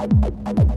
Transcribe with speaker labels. Speaker 1: I'm